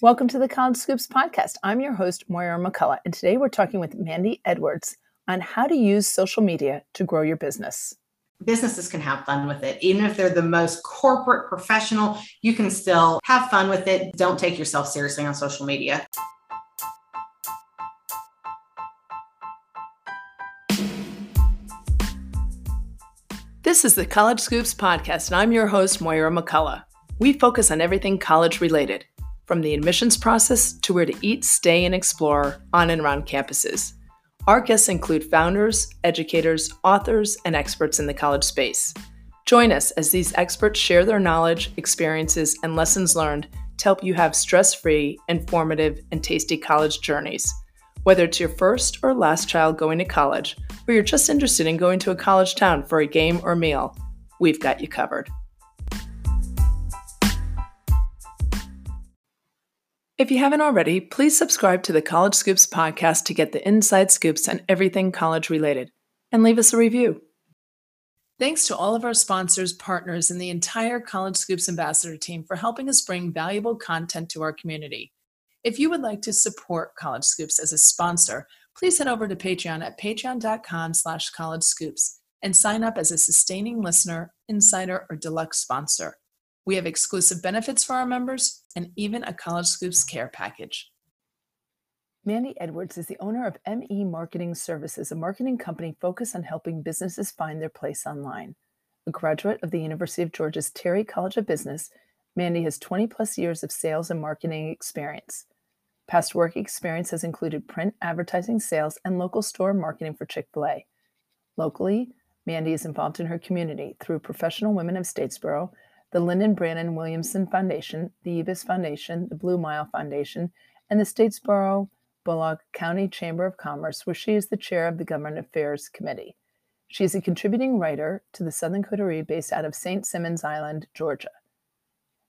Welcome to the College Scoops podcast. I'm your host, Moira McCullough, and today we're talking with Mandy Edwards on how to use social media to grow your business. Businesses can have fun with it. Even if they're the most corporate professional, you can still have fun with it. Don't take yourself seriously on social media. This is the College Scoops podcast, and I'm your host, Moira McCullough. We focus on everything college related from the admissions process to where to eat, stay, and explore on and around campuses. Our guests include founders, educators, authors, and experts in the college space. Join us as these experts share their knowledge, experiences, and lessons learned to help you have stress free, informative, and tasty college journeys. Whether it's your first or last child going to college, or you're just interested in going to a college town for a game or meal, we've got you covered. If you haven't already, please subscribe to the College Scoops podcast to get the inside scoops on everything college related and leave us a review. Thanks to all of our sponsors, partners, and the entire College Scoops ambassador team for helping us bring valuable content to our community. If you would like to support College Scoops as a sponsor, please head over to Patreon at patreon.com slash college scoops and sign up as a sustaining listener, insider, or deluxe sponsor. We have exclusive benefits for our members and even a College Scoops care package. Mandy Edwards is the owner of ME Marketing Services, a marketing company focused on helping businesses find their place online. A graduate of the University of Georgia's Terry College of Business, Mandy has 20 plus years of sales and marketing experience. Past work experience has included print advertising sales and local store marketing for Chick fil A. Locally, Mandy is involved in her community through Professional Women of Statesboro the Lyndon Brannon Williamson Foundation, the EBIS Foundation, the Blue Mile Foundation, and the Statesboro Bulloch County Chamber of Commerce, where she is the chair of the Government Affairs Committee. She is a contributing writer to the Southern Coterie based out of St. Simons Island, Georgia.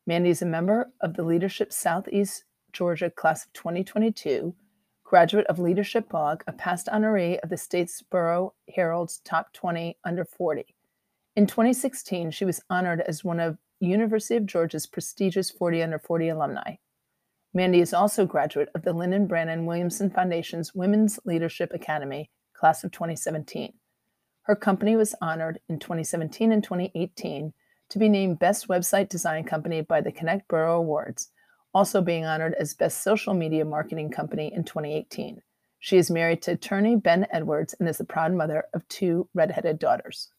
Mandy is a member of the Leadership Southeast Georgia Class of 2022, graduate of Leadership Bulloch, a past honoree of the Statesboro Herald's Top 20 Under 40. In 2016, she was honored as one of University of Georgia's prestigious 40 Under 40 alumni. Mandy is also a graduate of the Lyndon Brannon Williamson Foundation's Women's Leadership Academy, class of 2017. Her company was honored in 2017 and 2018 to be named Best Website Design Company by the Connect Borough Awards, also being honored as Best Social Media Marketing Company in 2018. She is married to attorney Ben Edwards and is the proud mother of two redheaded daughters.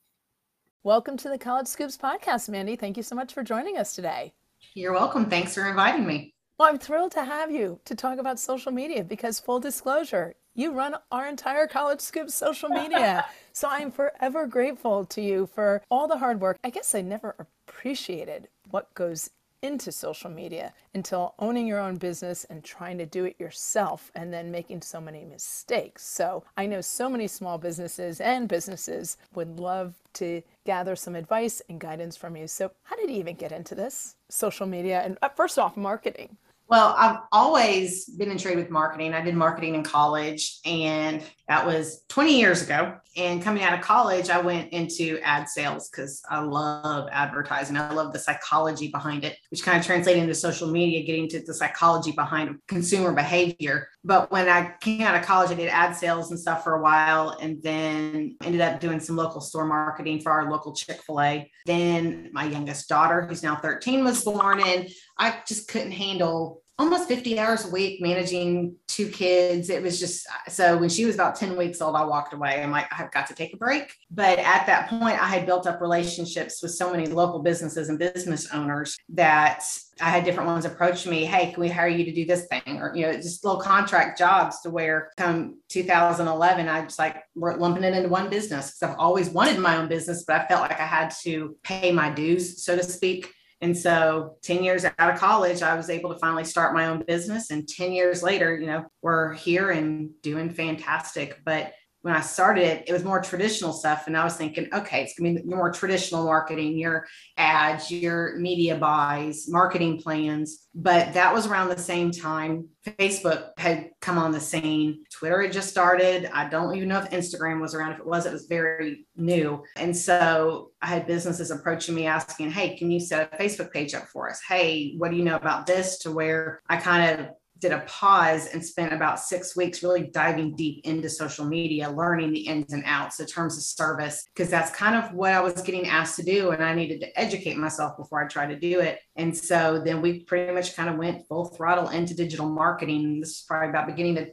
Welcome to the College Scoops podcast, Mandy. Thank you so much for joining us today. You're welcome. Thanks for inviting me. Well, I'm thrilled to have you to talk about social media because, full disclosure, you run our entire College Scoops social media. so I'm forever grateful to you for all the hard work. I guess I never appreciated what goes into social media until owning your own business and trying to do it yourself and then making so many mistakes. So I know so many small businesses and businesses would love to gather some advice and guidance from you. So, how did you even get into this social media and uh, first off, marketing? Well, I've always been intrigued with marketing. I did marketing in college, and that was 20 years ago. And coming out of college, I went into ad sales because I love advertising. I love the psychology behind it, which kind of translated into social media, getting to the psychology behind consumer behavior. But when I came out of college, I did ad sales and stuff for a while, and then ended up doing some local store marketing for our local Chick fil A. Then my youngest daughter, who's now 13, was born, and I just couldn't handle almost 50 hours a week managing two kids. It was just so when she was about 10 weeks old, I walked away. I'm like, I've got to take a break. But at that point, I had built up relationships with so many local businesses and business owners that I had different ones approach me, hey, can we hire you to do this thing? Or, you know, just little contract jobs to where come 2011, I just like we're lumping it into one business because I've always wanted my own business, but I felt like I had to pay my dues, so to speak. And so 10 years out of college, I was able to finally start my own business. And 10 years later, you know, we're here and doing fantastic. But when I started it, was more traditional stuff. And I was thinking, okay, it's gonna be more traditional marketing, your ads, your media buys, marketing plans. But that was around the same time Facebook had come on the scene. Twitter had just started. I don't even know if Instagram was around. If it was, it was very new. And so I had businesses approaching me asking, Hey, can you set a Facebook page up for us? Hey, what do you know about this? To where I kind of did a pause and spent about six weeks really diving deep into social media, learning the ins and outs, the terms of service, because that's kind of what I was getting asked to do. And I needed to educate myself before I tried to do it. And so then we pretty much kind of went full throttle into digital marketing. This is probably about beginning of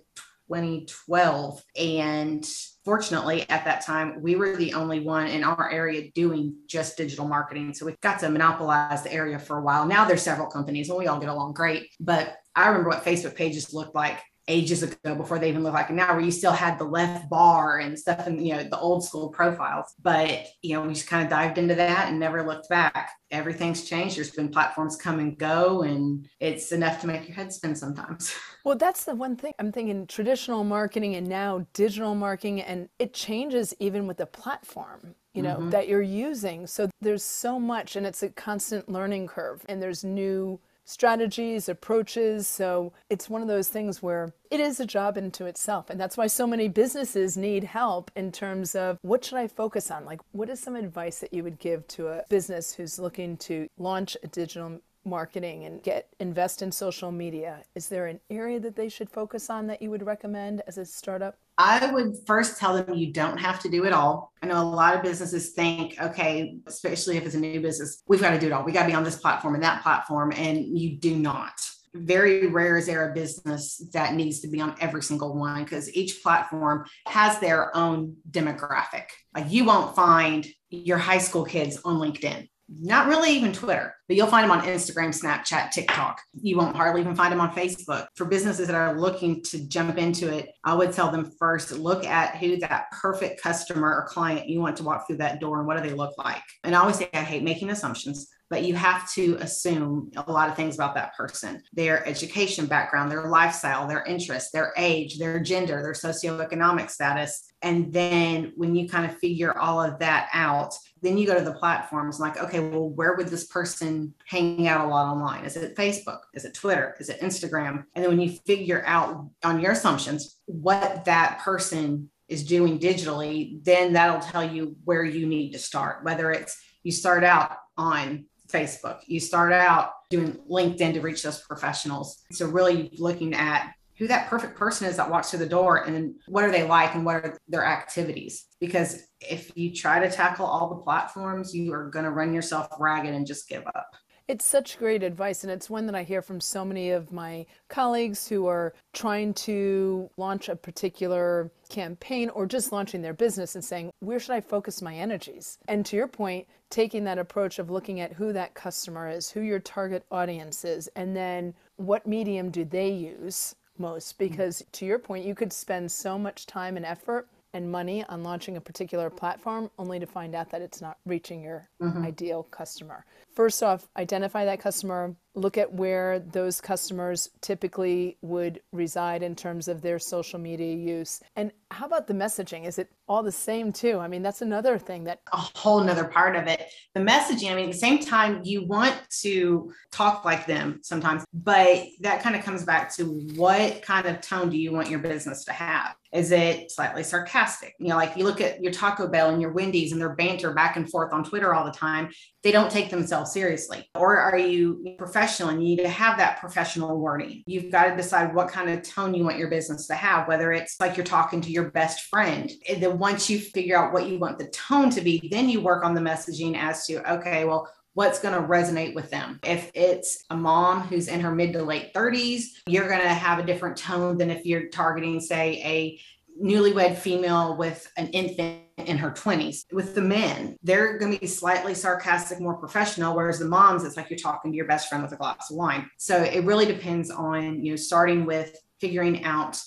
2012. And fortunately, at that time, we were the only one in our area doing just digital marketing. So we got to monopolize the area for a while. Now there's several companies and we all get along great. But I remember what Facebook pages looked like ages ago before they even looked like now where you still had the left bar and stuff and you know the old school profiles. But you know we just kind of dived into that and never looked back everything's changed. There's been platforms come and go and it's enough to make your head spin sometimes. Well that's the one thing i'm thinking traditional marketing and now digital marketing and it changes even with the platform you know mm-hmm. that you're using. So there's so much and it's a constant learning curve and there's new strategies, approaches. So it's one of those things where it is a job into itself. And that's why so many businesses need help in terms of what should I focus on? Like, what is some advice that you would give to a business who's looking to launch a digital marketing and get invest in social media is there an area that they should focus on that you would recommend as a startup I would first tell them you don't have to do it all. I know a lot of businesses think, okay, especially if it's a new business, we've got to do it all. We got to be on this platform and that platform. And you do not. Very rare is there a business that needs to be on every single one because each platform has their own demographic. Like you won't find your high school kids on LinkedIn not really even Twitter, but you'll find them on Instagram, Snapchat, TikTok. You won't hardly even find them on Facebook. For businesses that are looking to jump into it, I would tell them first look at who that perfect customer or client you want to walk through that door and what do they look like. And I always say I hate making assumptions but you have to assume a lot of things about that person their education background, their lifestyle, their interests, their age, their gender, their socioeconomic status. And then when you kind of figure all of that out, then you go to the platforms like, okay, well, where would this person hang out a lot online? Is it Facebook? Is it Twitter? Is it Instagram? And then when you figure out on your assumptions what that person is doing digitally, then that'll tell you where you need to start, whether it's you start out on Facebook. You start out doing LinkedIn to reach those professionals. So really looking at who that perfect person is that walks through the door and what are they like and what are their activities. Because if you try to tackle all the platforms, you are going to run yourself ragged and just give up. It's such great advice, and it's one that I hear from so many of my colleagues who are trying to launch a particular campaign or just launching their business and saying, Where should I focus my energies? And to your point, taking that approach of looking at who that customer is, who your target audience is, and then what medium do they use most? Because to your point, you could spend so much time and effort and money on launching a particular platform only to find out that it's not reaching your mm-hmm. ideal customer. First off, identify that customer, look at where those customers typically would reside in terms of their social media use. And how about the messaging? Is it all the same too? I mean, that's another thing that a whole nother part of it. The messaging, I mean, at the same time, you want to talk like them sometimes, but that kind of comes back to what kind of tone do you want your business to have? Is it slightly sarcastic? You know, like you look at your Taco Bell and your Wendy's and their banter back and forth on Twitter all the time, they don't take themselves seriously. Or are you professional and you need to have that professional wording? You've got to decide what kind of tone you want your business to have, whether it's like you're talking to your best friend. And then once you figure out what you want the tone to be, then you work on the messaging as to, okay, well, what's going to resonate with them. If it's a mom who's in her mid to late 30s, you're going to have a different tone than if you're targeting, say, a newlywed female with an infant in her 20s. With the men, they're going to be slightly sarcastic, more professional, whereas the moms, it's like you're talking to your best friend with a glass of wine. So it really depends on, you know, starting with figuring out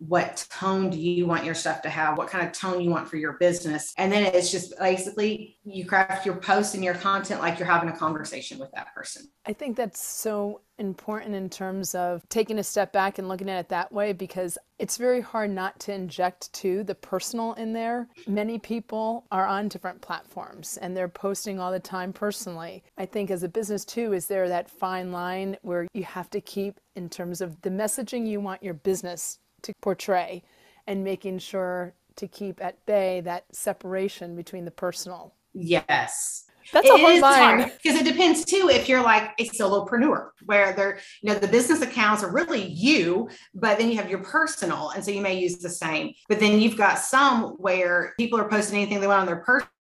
what tone do you want your stuff to have? What kind of tone you want for your business? And then it's just basically you craft your post and your content like you're having a conversation with that person. I think that's so important in terms of taking a step back and looking at it that way because it's very hard not to inject to the personal in there. Many people are on different platforms and they're posting all the time personally. I think as a business too, is there that fine line where you have to keep in terms of the messaging you want your business to portray and making sure to keep at bay that separation between the personal. Yes. That's a hard line. Because it depends too if you're like a solopreneur where they're, you know, the business accounts are really you, but then you have your personal. And so you may use the same. But then you've got some where people are posting anything they want on their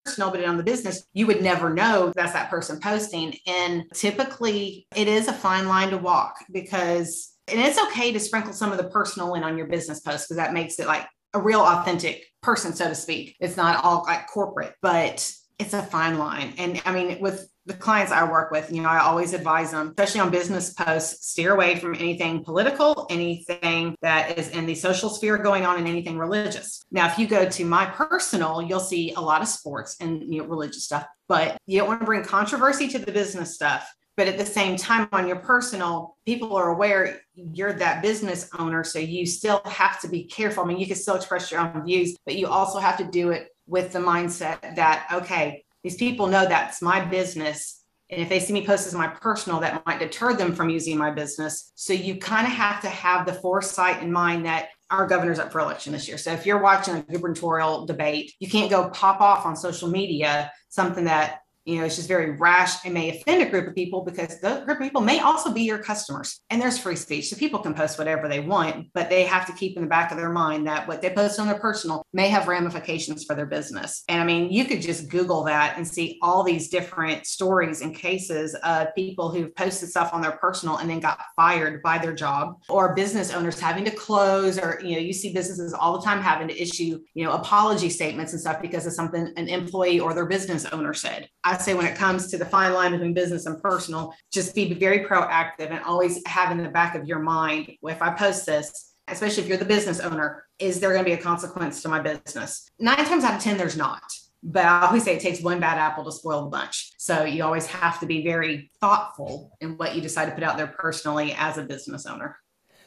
personal, but on the business, you would never know that's that person posting. And typically it is a fine line to walk because and it's okay to sprinkle some of the personal in on your business post because that makes it like a real authentic person, so to speak. It's not all like corporate, but it's a fine line. And I mean, with the clients I work with, you know, I always advise them, especially on business posts, steer away from anything political, anything that is in the social sphere going on, and anything religious. Now, if you go to my personal, you'll see a lot of sports and you know, religious stuff, but you don't want to bring controversy to the business stuff but at the same time on your personal people are aware you're that business owner so you still have to be careful. I mean you can still express your own views but you also have to do it with the mindset that okay these people know that's my business. And if they see me post as my personal that might deter them from using my business. So you kind of have to have the foresight in mind that our governor's up for election this year. So if you're watching a gubernatorial debate you can't go pop off on social media something that you know, it's just very rash and may offend a group of people because the group of people may also be your customers. And there's free speech. So people can post whatever they want, but they have to keep in the back of their mind that what they post on their personal may have ramifications for their business. And I mean, you could just Google that and see all these different stories and cases of people who've posted stuff on their personal and then got fired by their job or business owners having to close or, you know, you see businesses all the time having to issue, you know, apology statements and stuff because of something an employee or their business owner said. I say when it comes to the fine line between business and personal, just be very proactive and always have in the back of your mind, if I post this, especially if you're the business owner, is there going to be a consequence to my business? Nine times out of 10, there's not. But I always say it takes one bad apple to spoil the bunch. So you always have to be very thoughtful in what you decide to put out there personally as a business owner.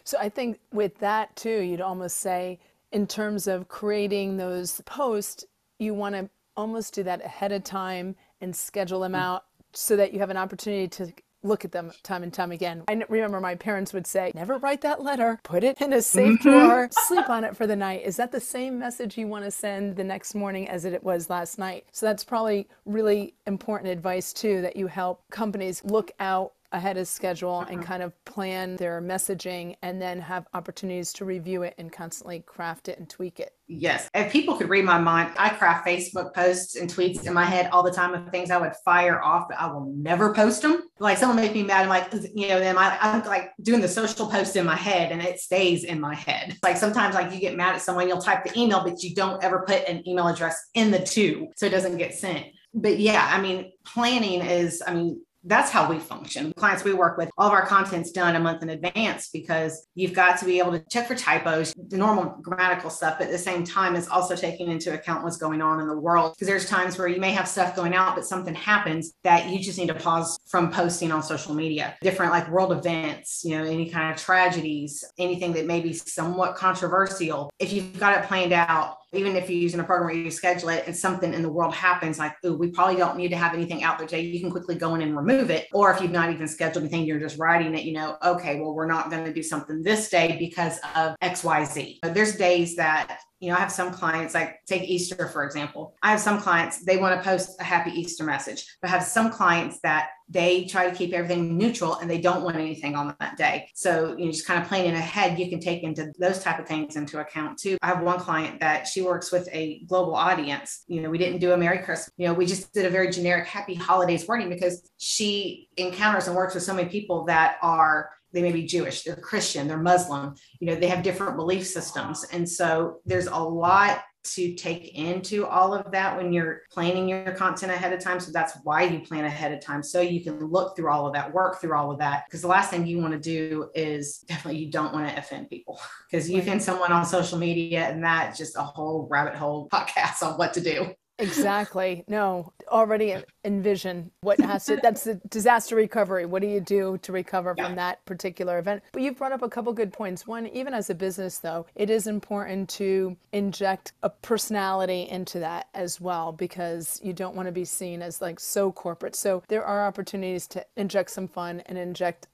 So I think with that too, you'd almost say, in terms of creating those posts, you want to almost do that ahead of time and schedule them out so that you have an opportunity to look at them time and time again. I remember my parents would say, never write that letter, put it in a safe mm-hmm. drawer, sleep on it for the night. Is that the same message you want to send the next morning as it was last night? So that's probably really important advice too that you help companies look out ahead of schedule and uh-huh. kind of plan their messaging and then have opportunities to review it and constantly craft it and tweak it. Yes. If people could read my mind, I craft Facebook posts and tweets in my head all the time of things I would fire off, but I will never post them. Like someone make me mad. I'm like, you know, then I, I'm like doing the social post in my head and it stays in my head. Like sometimes like you get mad at someone, you'll type the email, but you don't ever put an email address in the two so it doesn't get sent but yeah, I mean, planning is, I mean, that's how we function. Clients we work with, all of our content's done a month in advance because you've got to be able to check for typos, the normal grammatical stuff, but at the same time, it's also taking into account what's going on in the world. Because there's times where you may have stuff going out, but something happens that you just need to pause from posting on social media. Different like world events, you know, any kind of tragedies, anything that may be somewhat controversial. If you've got it planned out, even if you're using a program where you schedule it and something in the world happens, like, oh, we probably don't need to have anything out there today, you can quickly go in and remove it. Or if you've not even scheduled anything, you're just writing it, you know, okay, well, we're not going to do something this day because of XYZ. But there's days that you know, I have some clients, like take Easter, for example. I have some clients, they want to post a happy Easter message, but have some clients that they try to keep everything neutral and they don't want anything on that day. So, you know, just kind of planning ahead, you can take into those type of things into account too. I have one client that she works with a global audience. You know, we didn't do a Merry Christmas. You know, we just did a very generic Happy Holidays wording because she encounters and works with so many people that are they may be Jewish, they're Christian, they're Muslim, you know, they have different belief systems. And so there's a lot to take into all of that when you're planning your content ahead of time. So that's why you plan ahead of time. So you can look through all of that, work through all of that. Because the last thing you want to do is definitely you don't want to offend people because you offend someone on social media and that's just a whole rabbit hole podcast on what to do. Exactly. No, already envision what has to, that's the disaster recovery. What do you do to recover yeah. from that particular event? But you've brought up a couple good points. One, even as a business, though, it is important to inject a personality into that as well because you don't want to be seen as like so corporate. So there are opportunities to inject some fun and inject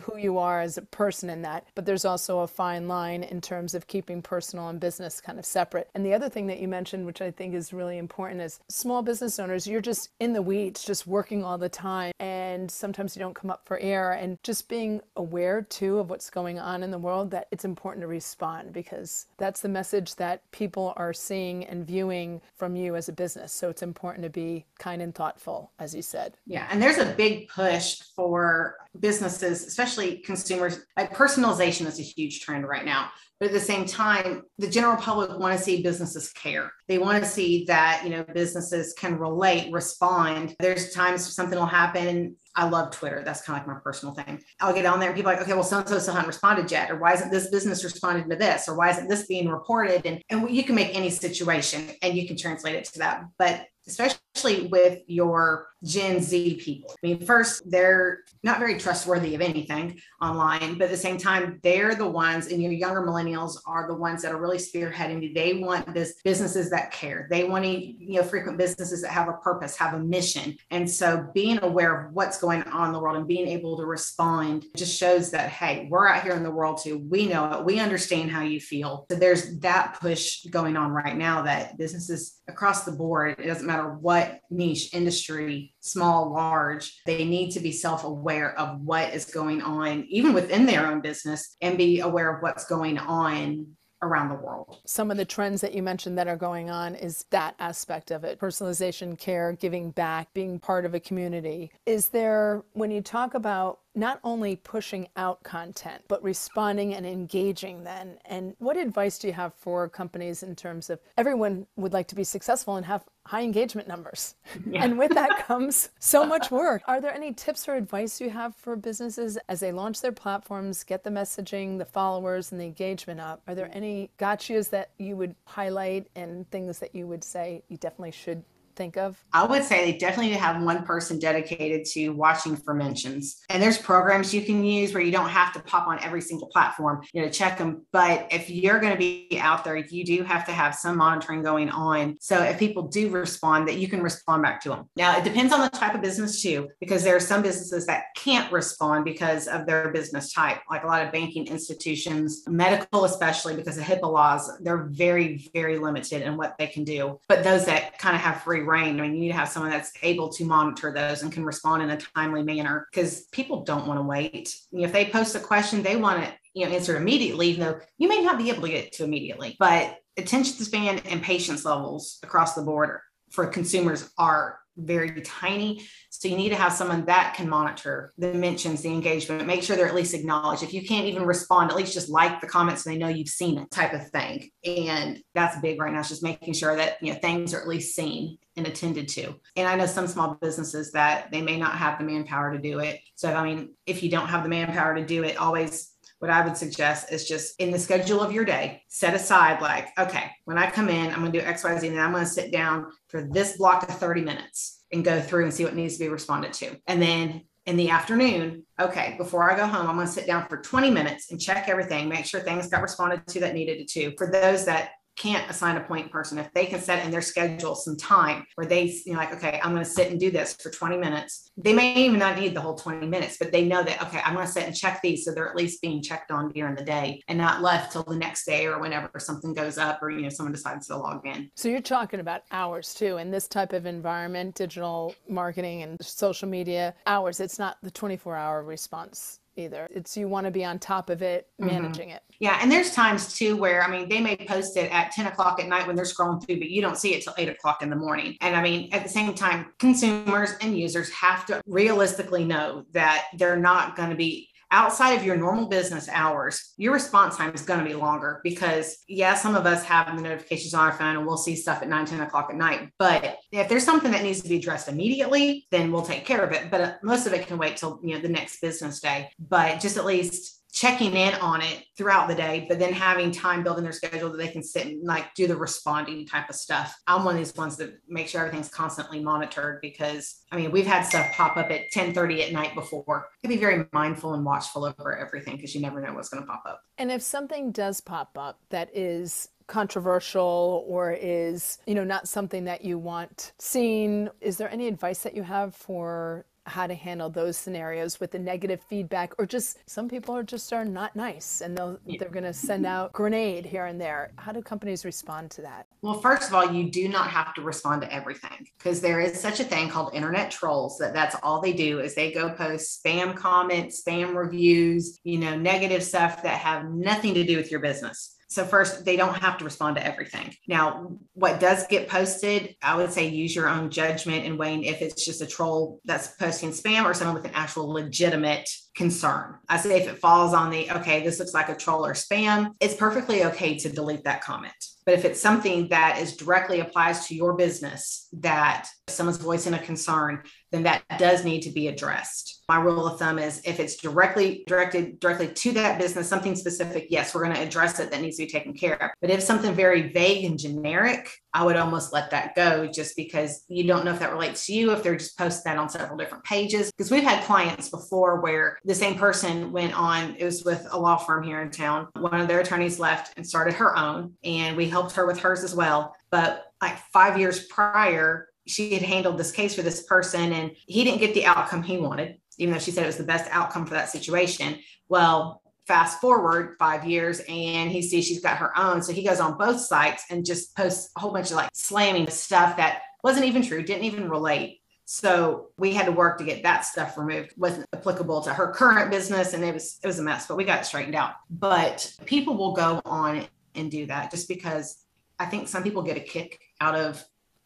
who you are as a person in that. But there's also a fine line in terms of keeping personal and business kind of separate. And the other thing that you mentioned, which I think is really important, is small business owners, you're just in the weeds, just working all the time. And sometimes you don't come up for air. And just being aware too of what's going on in the world, that it's important to respond because that's the message that people are seeing and viewing from you as a business. So it's important to be kind and thoughtful, as you said. Yeah. And there's a big push for businesses, especially consumers, like personalization is a huge trend right now. But at the same time, the general public want to see businesses care. They want to see that, you know, businesses can relate, respond. There's times something will happen. I love Twitter. That's kind of like my personal thing. I'll get on there and people are like, okay, well, so-and-so still haven't responded yet. Or why isn't this business responded to this? Or why isn't this being reported? And, and you can make any situation and you can translate it to that. But especially with your Gen Z people. I mean, first, they're not very trustworthy of anything online, but at the same time, they're the ones, and your younger millennials are the ones that are really spearheading. They want this businesses that care. They want to, you know, frequent businesses that have a purpose, have a mission. And so being aware of what's going on in the world and being able to respond just shows that, hey, we're out here in the world too. We know it. We understand how you feel. So there's that push going on right now that businesses across the board, it doesn't matter what niche industry small, large, they need to be self aware of what is going on, even within their own business, and be aware of what's going on around the world. Some of the trends that you mentioned that are going on is that aspect of it personalization, care, giving back, being part of a community. Is there, when you talk about not only pushing out content, but responding and engaging then. And what advice do you have for companies in terms of everyone would like to be successful and have high engagement numbers? Yeah. And with that comes so much work. Are there any tips or advice you have for businesses as they launch their platforms, get the messaging, the followers, and the engagement up? Are there mm. any gotchas that you would highlight and things that you would say you definitely should think of? I would say they definitely have one person dedicated to watching for mentions. And there's programs you can use where you don't have to pop on every single platform, you know, check them. But if you're going to be out there, you do have to have some monitoring going on. So if people do respond, that you can respond back to them. Now, it depends on the type of business too, because there are some businesses that can't respond because of their business type, like a lot of banking institutions, medical, especially because of HIPAA laws, they're very, very limited in what they can do. But those that kind of have free I mean, you need to have someone that's able to monitor those and can respond in a timely manner because people don't want to wait. You know, if they post a question, they want it, you know, answered immediately, even though you may not be able to get to immediately. But attention span and patience levels across the board for consumers are very tiny. So you need to have someone that can monitor the mentions, the engagement, make sure they're at least acknowledged. If you can't even respond, at least just like the comments so they know you've seen it type of thing. And that's big right now. It's just making sure that you know things are at least seen and attended to. And I know some small businesses that they may not have the manpower to do it. So I mean, if you don't have the manpower to do it, always what I would suggest is just in the schedule of your day, set aside like, okay, when I come in, I'm going to do X, Y, Z, and I'm going to sit down for this block of 30 minutes and go through and see what needs to be responded to. And then in the afternoon, okay, before I go home, I'm going to sit down for 20 minutes and check everything, make sure things got responded to that needed to. For those that can't assign a point person. If they can set in their schedule some time where they you know like okay i'm going to sit and do this for 20 minutes. They may even not need the whole 20 minutes but they know that okay i'm going to sit and check these so they're at least being checked on during the day and not left till the next day or whenever something goes up or you know someone decides to log in. So you're talking about hours too. In this type of environment digital marketing and social media hours it's not the 24 hour response either. It's you want to be on top of it, mm-hmm. managing mm-hmm. it. Yeah. And there's times too where, I mean, they may post it at 10 o'clock at night when they're scrolling through, but you don't see it till eight o'clock in the morning. And I mean, at the same time, consumers and users have to realistically know that they're not going to be outside of your normal business hours, your response time is going to be longer because, yeah, some of us have the notifications on our phone and we'll see stuff at 9, 10 o'clock at night. But if there's something that needs to be addressed immediately, then we'll take care of it. But most of it can wait till, you know, the next business day. But just at least checking in on it throughout the day, but then having time built in their schedule that they can sit and like do the responding type of stuff. I'm one of these ones that make sure everything's constantly monitored because I mean we've had stuff pop up at 10 30 at night before. You can be very mindful and watchful over everything because you never know what's going to pop up. And if something does pop up that is controversial or is you know not something that you want seen is there any advice that you have for how to handle those scenarios with the negative feedback or just some people are just are not nice and they'll yeah. they're going to send out grenade here and there. How do companies respond to that? Well first of all you do not have to respond to everything because there is such a thing called internet trolls that that's all they do is they go post spam comments spam reviews you know negative stuff that have nothing to do with your business so first, they don't have to respond to everything. Now, what does get posted, I would say use your own judgment and weighing if it's just a troll that's posting spam or someone with an actual legitimate concern. I say if it falls on the okay, this looks like a troll or spam, it's perfectly okay to delete that comment. But if it's something that is directly applies to your business that someone's voicing a concern, then that does need to be addressed. My rule of thumb is if it's directly directed directly to that business, something specific, yes, we're going to address it that needs to be taken care of. But if something very vague and generic, I would almost let that go just because you don't know if that relates to you, if they're just posting that on several different pages. Because we've had clients before where the same person went on, it was with a law firm here in town. One of their attorneys left and started her own, and we helped her with hers as well. But like five years prior, she had handled this case for this person and he didn't get the outcome he wanted, even though she said it was the best outcome for that situation. Well, fast forward five years and he sees she's got her own. So he goes on both sites and just posts a whole bunch of like slamming stuff that wasn't even true, didn't even relate. So we had to work to get that stuff removed. wasn't applicable to her current business, and it was it was a mess. But we got it straightened out. But people will go on and do that just because I think some people get a kick out of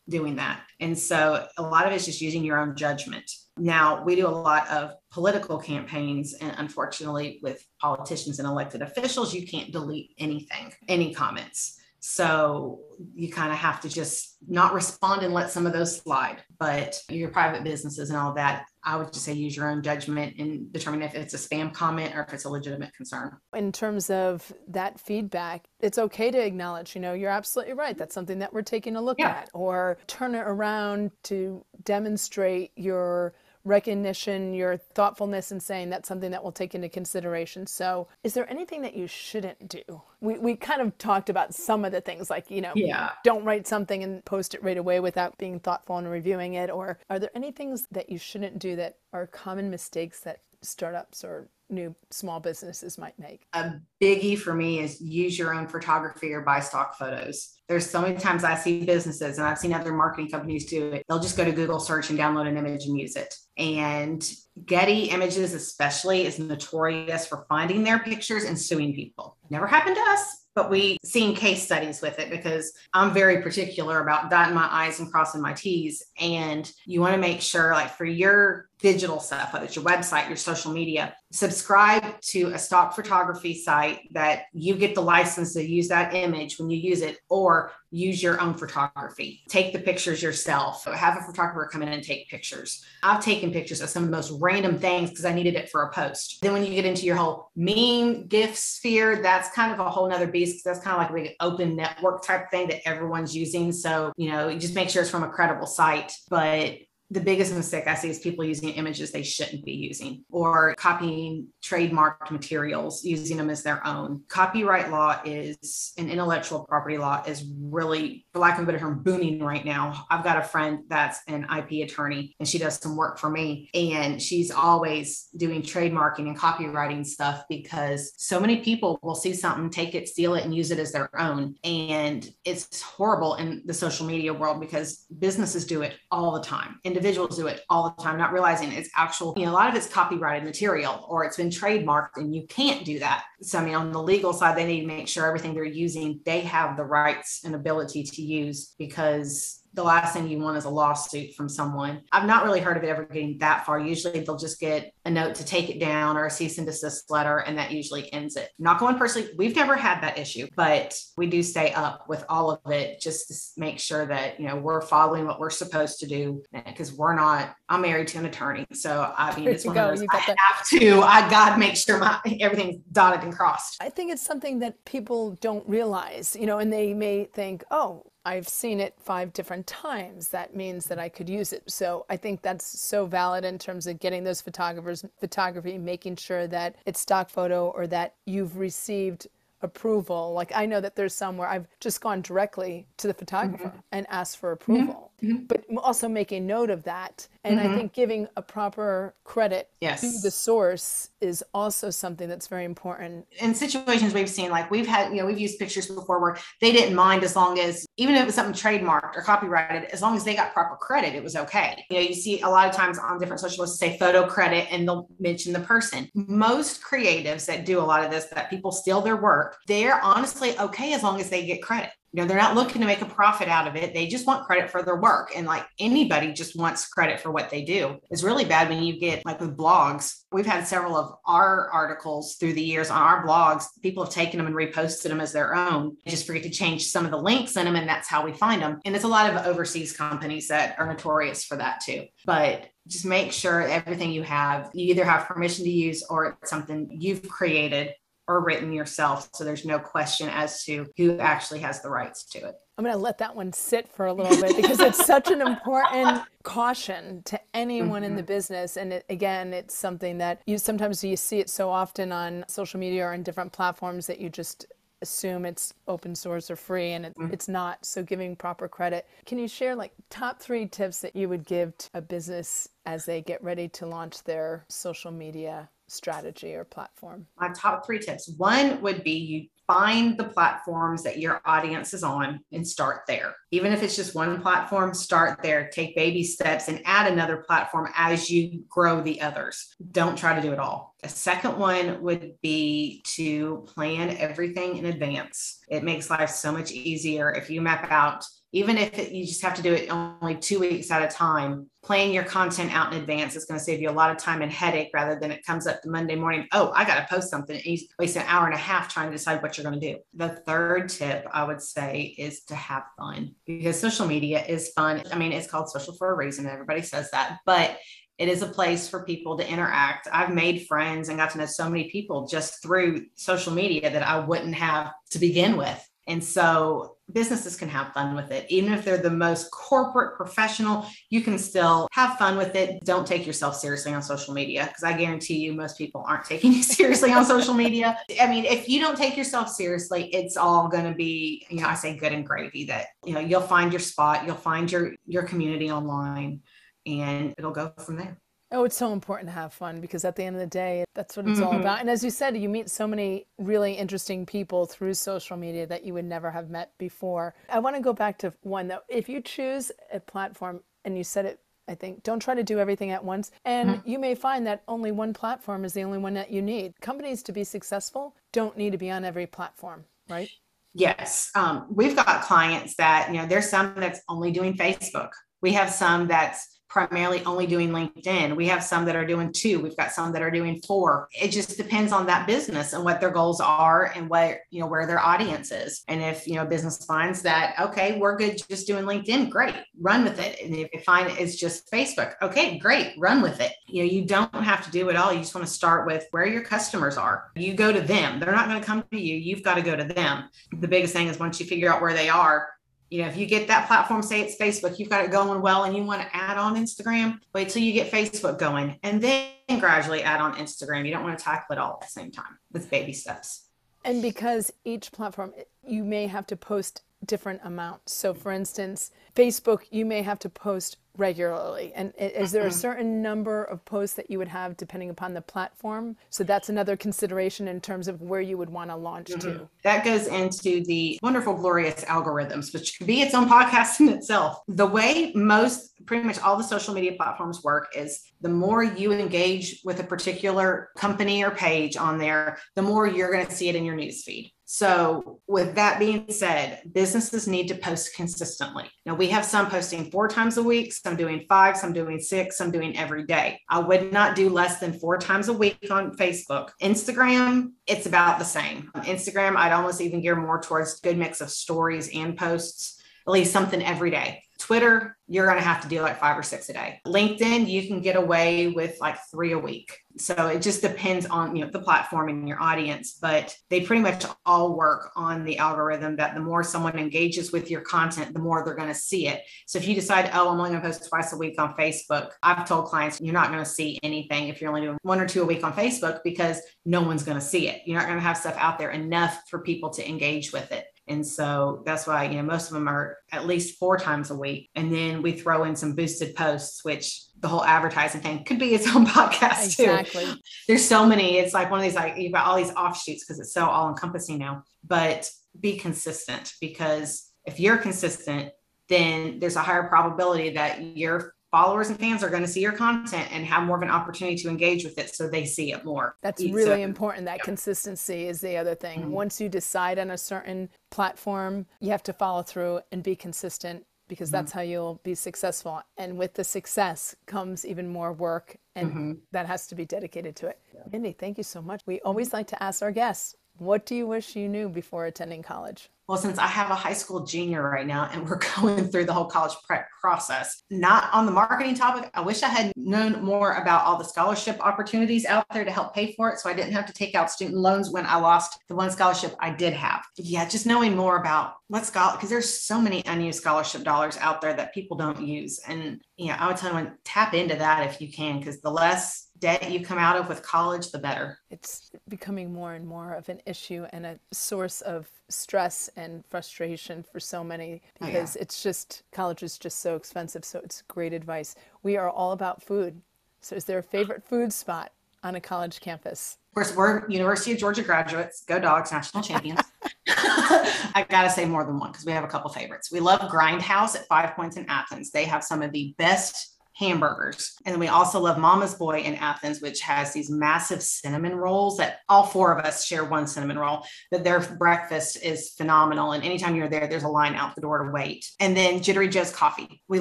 doing that. And so a lot of it's just using your own judgment. Now, we do a lot of political campaigns, and unfortunately, with politicians and elected officials, you can't delete anything, any comments. So you kind of have to just not respond and let some of those slide. But your private businesses and all that, I would just say use your own judgment and determine if it's a spam comment or if it's a legitimate concern. In terms of that feedback, it's okay to acknowledge, you know, you're absolutely right. That's something that we're taking a look yeah. at, or turn it around to demonstrate your recognition, your thoughtfulness in saying that's something that we'll take into consideration. So, is there anything that you shouldn't do? We, we kind of talked about some of the things like, you know, yeah. don't write something and post it right away without being thoughtful and reviewing it. Or are there any things that you shouldn't do that are common mistakes that startups or new small businesses might make? A biggie for me is use your own photography or buy stock photos. There's so many times I see businesses and I've seen other marketing companies do it. They'll just go to Google search and download an image and use it. And Getty Images, especially, is notorious for finding their pictures and suing people. Never happened to us, but we seen case studies with it because I'm very particular about dotting my I's and crossing my T's. And you want to make sure, like for your digital stuff, whether it's your website, your social media, subscribe to a stock photography site that you get the license to use that image when you use it, or use your own photography. Take the pictures yourself. Have a photographer come in and take pictures. I've taken pictures of some of the most random things because I needed it for a post. Then when you get into your whole meme gift sphere, that's kind of a whole nother beast because that's kind of like a big open network type thing that everyone's using. So, you know, just make sure it's from a credible site. But the biggest mistake I see is people using images they shouldn't be using or copying trademarked materials, using them as their own. Copyright law is an intellectual property law is really, for lack of a better term, booming right now. I've got a friend that's an IP attorney and she does some work for me. And she's always doing trademarking and copywriting stuff because so many people will see something, take it, steal it, and use it as their own. And it's horrible in the social media world because businesses do it all the time. And individuals do it all the time, not realizing it's actual, you know, a lot of it's copyrighted material or it's been trademarked and you can't do that. So, I mean, on the legal side, they need to make sure everything they're using, they have the rights and ability to use because the last thing you want is a lawsuit from someone. I've not really heard of it ever getting that far. Usually they'll just get a note to take it down or a cease and desist letter, and that usually ends it. Not going personally, we've never had that issue, but we do stay up with all of it just to make sure that, you know, we're following what we're supposed to do eh, because we're not, I'm married to an attorney. So I mean, it's one go. of those, I have to, I got to make sure my everything's dotted and crossed. I think it's something that people don't realize, you know, and they may think, oh, I've seen it five different times. That means that I could use it. So I think that's so valid in terms of getting those photographers photography, making sure that it's stock photo or that you've received approval. Like I know that there's some where I've just gone directly to the photographer mm-hmm. and asked for approval, mm-hmm. but also making note of that. And mm-hmm. I think giving a proper credit yes. to the source is also something that's very important. In situations we've seen, like we've had, you know, we've used pictures before where they didn't mind as long as, even if it was something trademarked or copyrighted, as long as they got proper credit, it was okay. You know, you see a lot of times on different social lists say photo credit and they'll mention the person. Most creatives that do a lot of this, that people steal their work, they're honestly okay as long as they get credit you know they're not looking to make a profit out of it. They just want credit for their work. And like anybody just wants credit for what they do. It's really bad when you get like with blogs. We've had several of our articles through the years on our blogs. People have taken them and reposted them as their own. They just forget to change some of the links in them and that's how we find them. And it's a lot of overseas companies that are notorious for that too. But just make sure everything you have you either have permission to use or it's something you've created or written yourself. So there's no question as to who actually has the rights to it. I'm going to let that one sit for a little bit because it's such an important caution to anyone mm-hmm. in the mm-hmm. business. And it, again, it's something that you sometimes you see it so often on social media or on different platforms that you just assume it's open source or free and it, mm-hmm. it's not so giving proper credit can you share like top three tips that you would give to a business as they get ready to launch their social media strategy or platform? My top three tips. One would be you find the platforms that your audience is on and start there. Even if it's just one platform, start there. Take baby steps and add another platform as you grow the others. Don't try to do it all. A second one would be to plan everything in advance. It makes life so much easier if you map out even if it, you just have to do it only two weeks at a time, playing your content out in advance is going to save you a lot of time and headache rather than it comes up to Monday morning. Oh, I got to post something. And you waste an hour and a half trying to decide what you're going to do. The third tip I would say is to have fun because social media is fun. I mean, it's called social for a reason. Everybody says that, but it is a place for people to interact. I've made friends and got to know so many people just through social media that I wouldn't have to begin with. And so businesses can have fun with it. Even if they're the most corporate professional, you can still have fun with it. Don't take yourself seriously on social media because I guarantee you most people aren't taking you seriously on social media. I mean, if you don't take yourself seriously, it's all going to be, you know, I say good and gravy that, you know, you'll find your spot, you'll find your your community online and it'll go from there. Oh, it's so important to have fun because at the end of the day, that's what it's mm-hmm. all about. And as you said, you meet so many really interesting people through social media that you would never have met before. I want to go back to one though. If you choose a platform and you said it I think don't try to do everything at once. And mm-hmm. you may find that only one platform is the only one that you need. Companies to be successful don't need to be on every platform, right? Yes. Um, we've got clients that, you know, there's some that's only doing Facebook. We have some that's primarily only doing LinkedIn. We have some that are doing two. We've got some that are doing four. It just depends on that business and what their goals are and what, you know, where their audience is. And if, you know, business finds that, okay, we're good just doing LinkedIn, great, run with it. And if you find it's just Facebook, okay, great, run with it. You know, you don't have to do it all. You just want to start with where your customers are. You go to them. They're not going to come to you. You've got to go to them. The biggest thing is once you figure out where they are, you know, if you get that platform, say it's Facebook, you've got it going well and you want to add on Instagram, wait till you get Facebook going and then gradually add on Instagram. You don't want to tackle it all at the same time with baby steps. And because each platform, you may have to post different amounts. So, for instance, Facebook, you may have to post regularly? And is there a certain number of posts that you would have depending upon the platform? So that's another consideration in terms of where you would want to launch mm-hmm. to. That goes into the wonderful, glorious algorithms, which could be its own podcast in itself. The way most, pretty much all the social media platforms work is the more you engage with a particular company or page on there, the more you're going to see it in your newsfeed. So, with that being said, businesses need to post consistently. Now, we have some posting four times a week, some doing five, some doing six, some doing every day. I would not do less than four times a week on Facebook. Instagram, it's about the same. Instagram, I'd almost even gear more towards good mix of stories and posts, at least something every day. Twitter, you're going to have to do like five or six a day. LinkedIn, you can get away with like three a week. So it just depends on you know the platform and your audience, but they pretty much all work on the algorithm that the more someone engages with your content, the more they're going to see it. So if you decide, oh, I'm only going to post twice a week on Facebook, I've told clients you're not going to see anything if you're only doing one or two a week on Facebook because no one's going to see it. You're not going to have stuff out there enough for people to engage with it. And so that's why, you know, most of them are at least four times a week. And then we throw in some boosted posts, which the whole advertising thing could be its own podcast exactly. too. There's so many. It's like one of these, like you've got all these offshoots because it's so all encompassing now, but be consistent because if you're consistent, then there's a higher probability that your followers and fans are going to see your content and have more of an opportunity to engage with it so they see it more. That's really so, important. That yeah. consistency is the other thing. Mm-hmm. Once you decide on a certain platform, you have to follow through and be consistent because mm-hmm. that's how you'll be successful. And with the success comes even more work, and mm-hmm. that has to be dedicated to it. Yeah. Mindy, thank you so much. We always like to ask our guests, what do you wish you knew before attending college? Well, since I have a high school junior right now and we're going through the whole college prep process, not on the marketing topic, I wish I had known more about all the scholarship opportunities out there to help pay for it. So I didn't have to take out student loans when I lost the one scholarship I did have. Yeah, just knowing more about what scholar, because there's so many unused scholarship dollars out there that people don't use. And yeah, I would tell them tap into that if you can, because the less debt you come out of with college, the better. It's becoming more and more of an issue and a source of stress and frustration for so many because oh, yeah. it's just college is just so expensive. So it's great advice. We are all about food. So is there a favorite food spot on a college campus? Of course, we're University of Georgia graduates. Go Dogs, national champions. I gotta say more than one because we have a couple favorites. We love Grindhouse at Five Points in Athens. They have some of the best hamburgers. And then we also love Mama's Boy in Athens, which has these massive cinnamon rolls that all four of us share one cinnamon roll. But their breakfast is phenomenal. And anytime you're there, there's a line out the door to wait. And then Jittery Joe's Coffee. We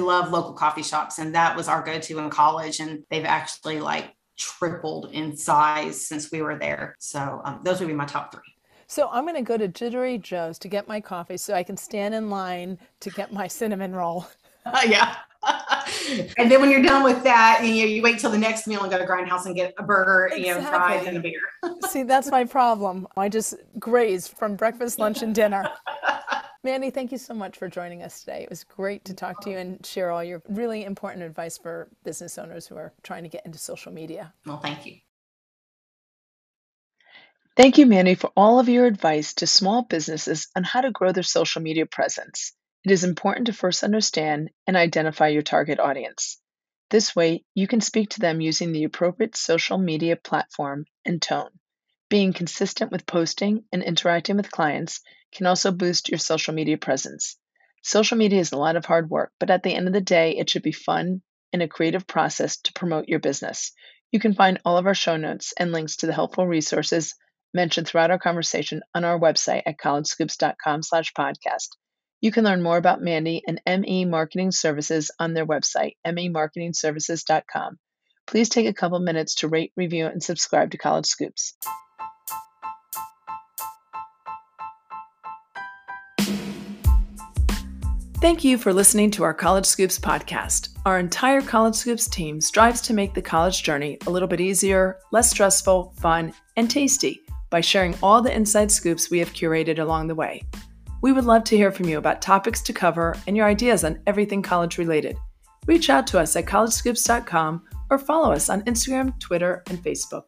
love local coffee shops, and that was our go-to in college. And they've actually like tripled in size since we were there. So um, those would be my top three. So I'm going to go to Jittery Joe's to get my coffee so I can stand in line to get my cinnamon roll. Uh, yeah. And then when you're done with that, you know, you wait till the next meal and go to Grindhouse and get a burger, exactly. you know, fries and a beer. See, that's my problem. I just graze from breakfast, lunch, and dinner. Mandy, thank you so much for joining us today. It was great to talk to you and share all your really important advice for business owners who are trying to get into social media. Well, thank you. Thank you, Mandy, for all of your advice to small businesses on how to grow their social media presence. It is important to first understand and identify your target audience. This way, you can speak to them using the appropriate social media platform and tone. Being consistent with posting and interacting with clients can also boost your social media presence. Social media is a lot of hard work, but at the end of the day, it should be fun and a creative process to promote your business. You can find all of our show notes and links to the helpful resources mentioned throughout our conversation on our website at collegescoops.com/podcast. You can learn more about Mandy and ME Marketing Services on their website, memarketingservices.com. Please take a couple minutes to rate, review, and subscribe to College Scoops. Thank you for listening to our College Scoops podcast. Our entire College Scoops team strives to make the college journey a little bit easier, less stressful, fun, and tasty by sharing all the inside scoops we have curated along the way. We would love to hear from you about topics to cover and your ideas on everything college related. Reach out to us at collegescoops.com or follow us on Instagram, Twitter, and Facebook.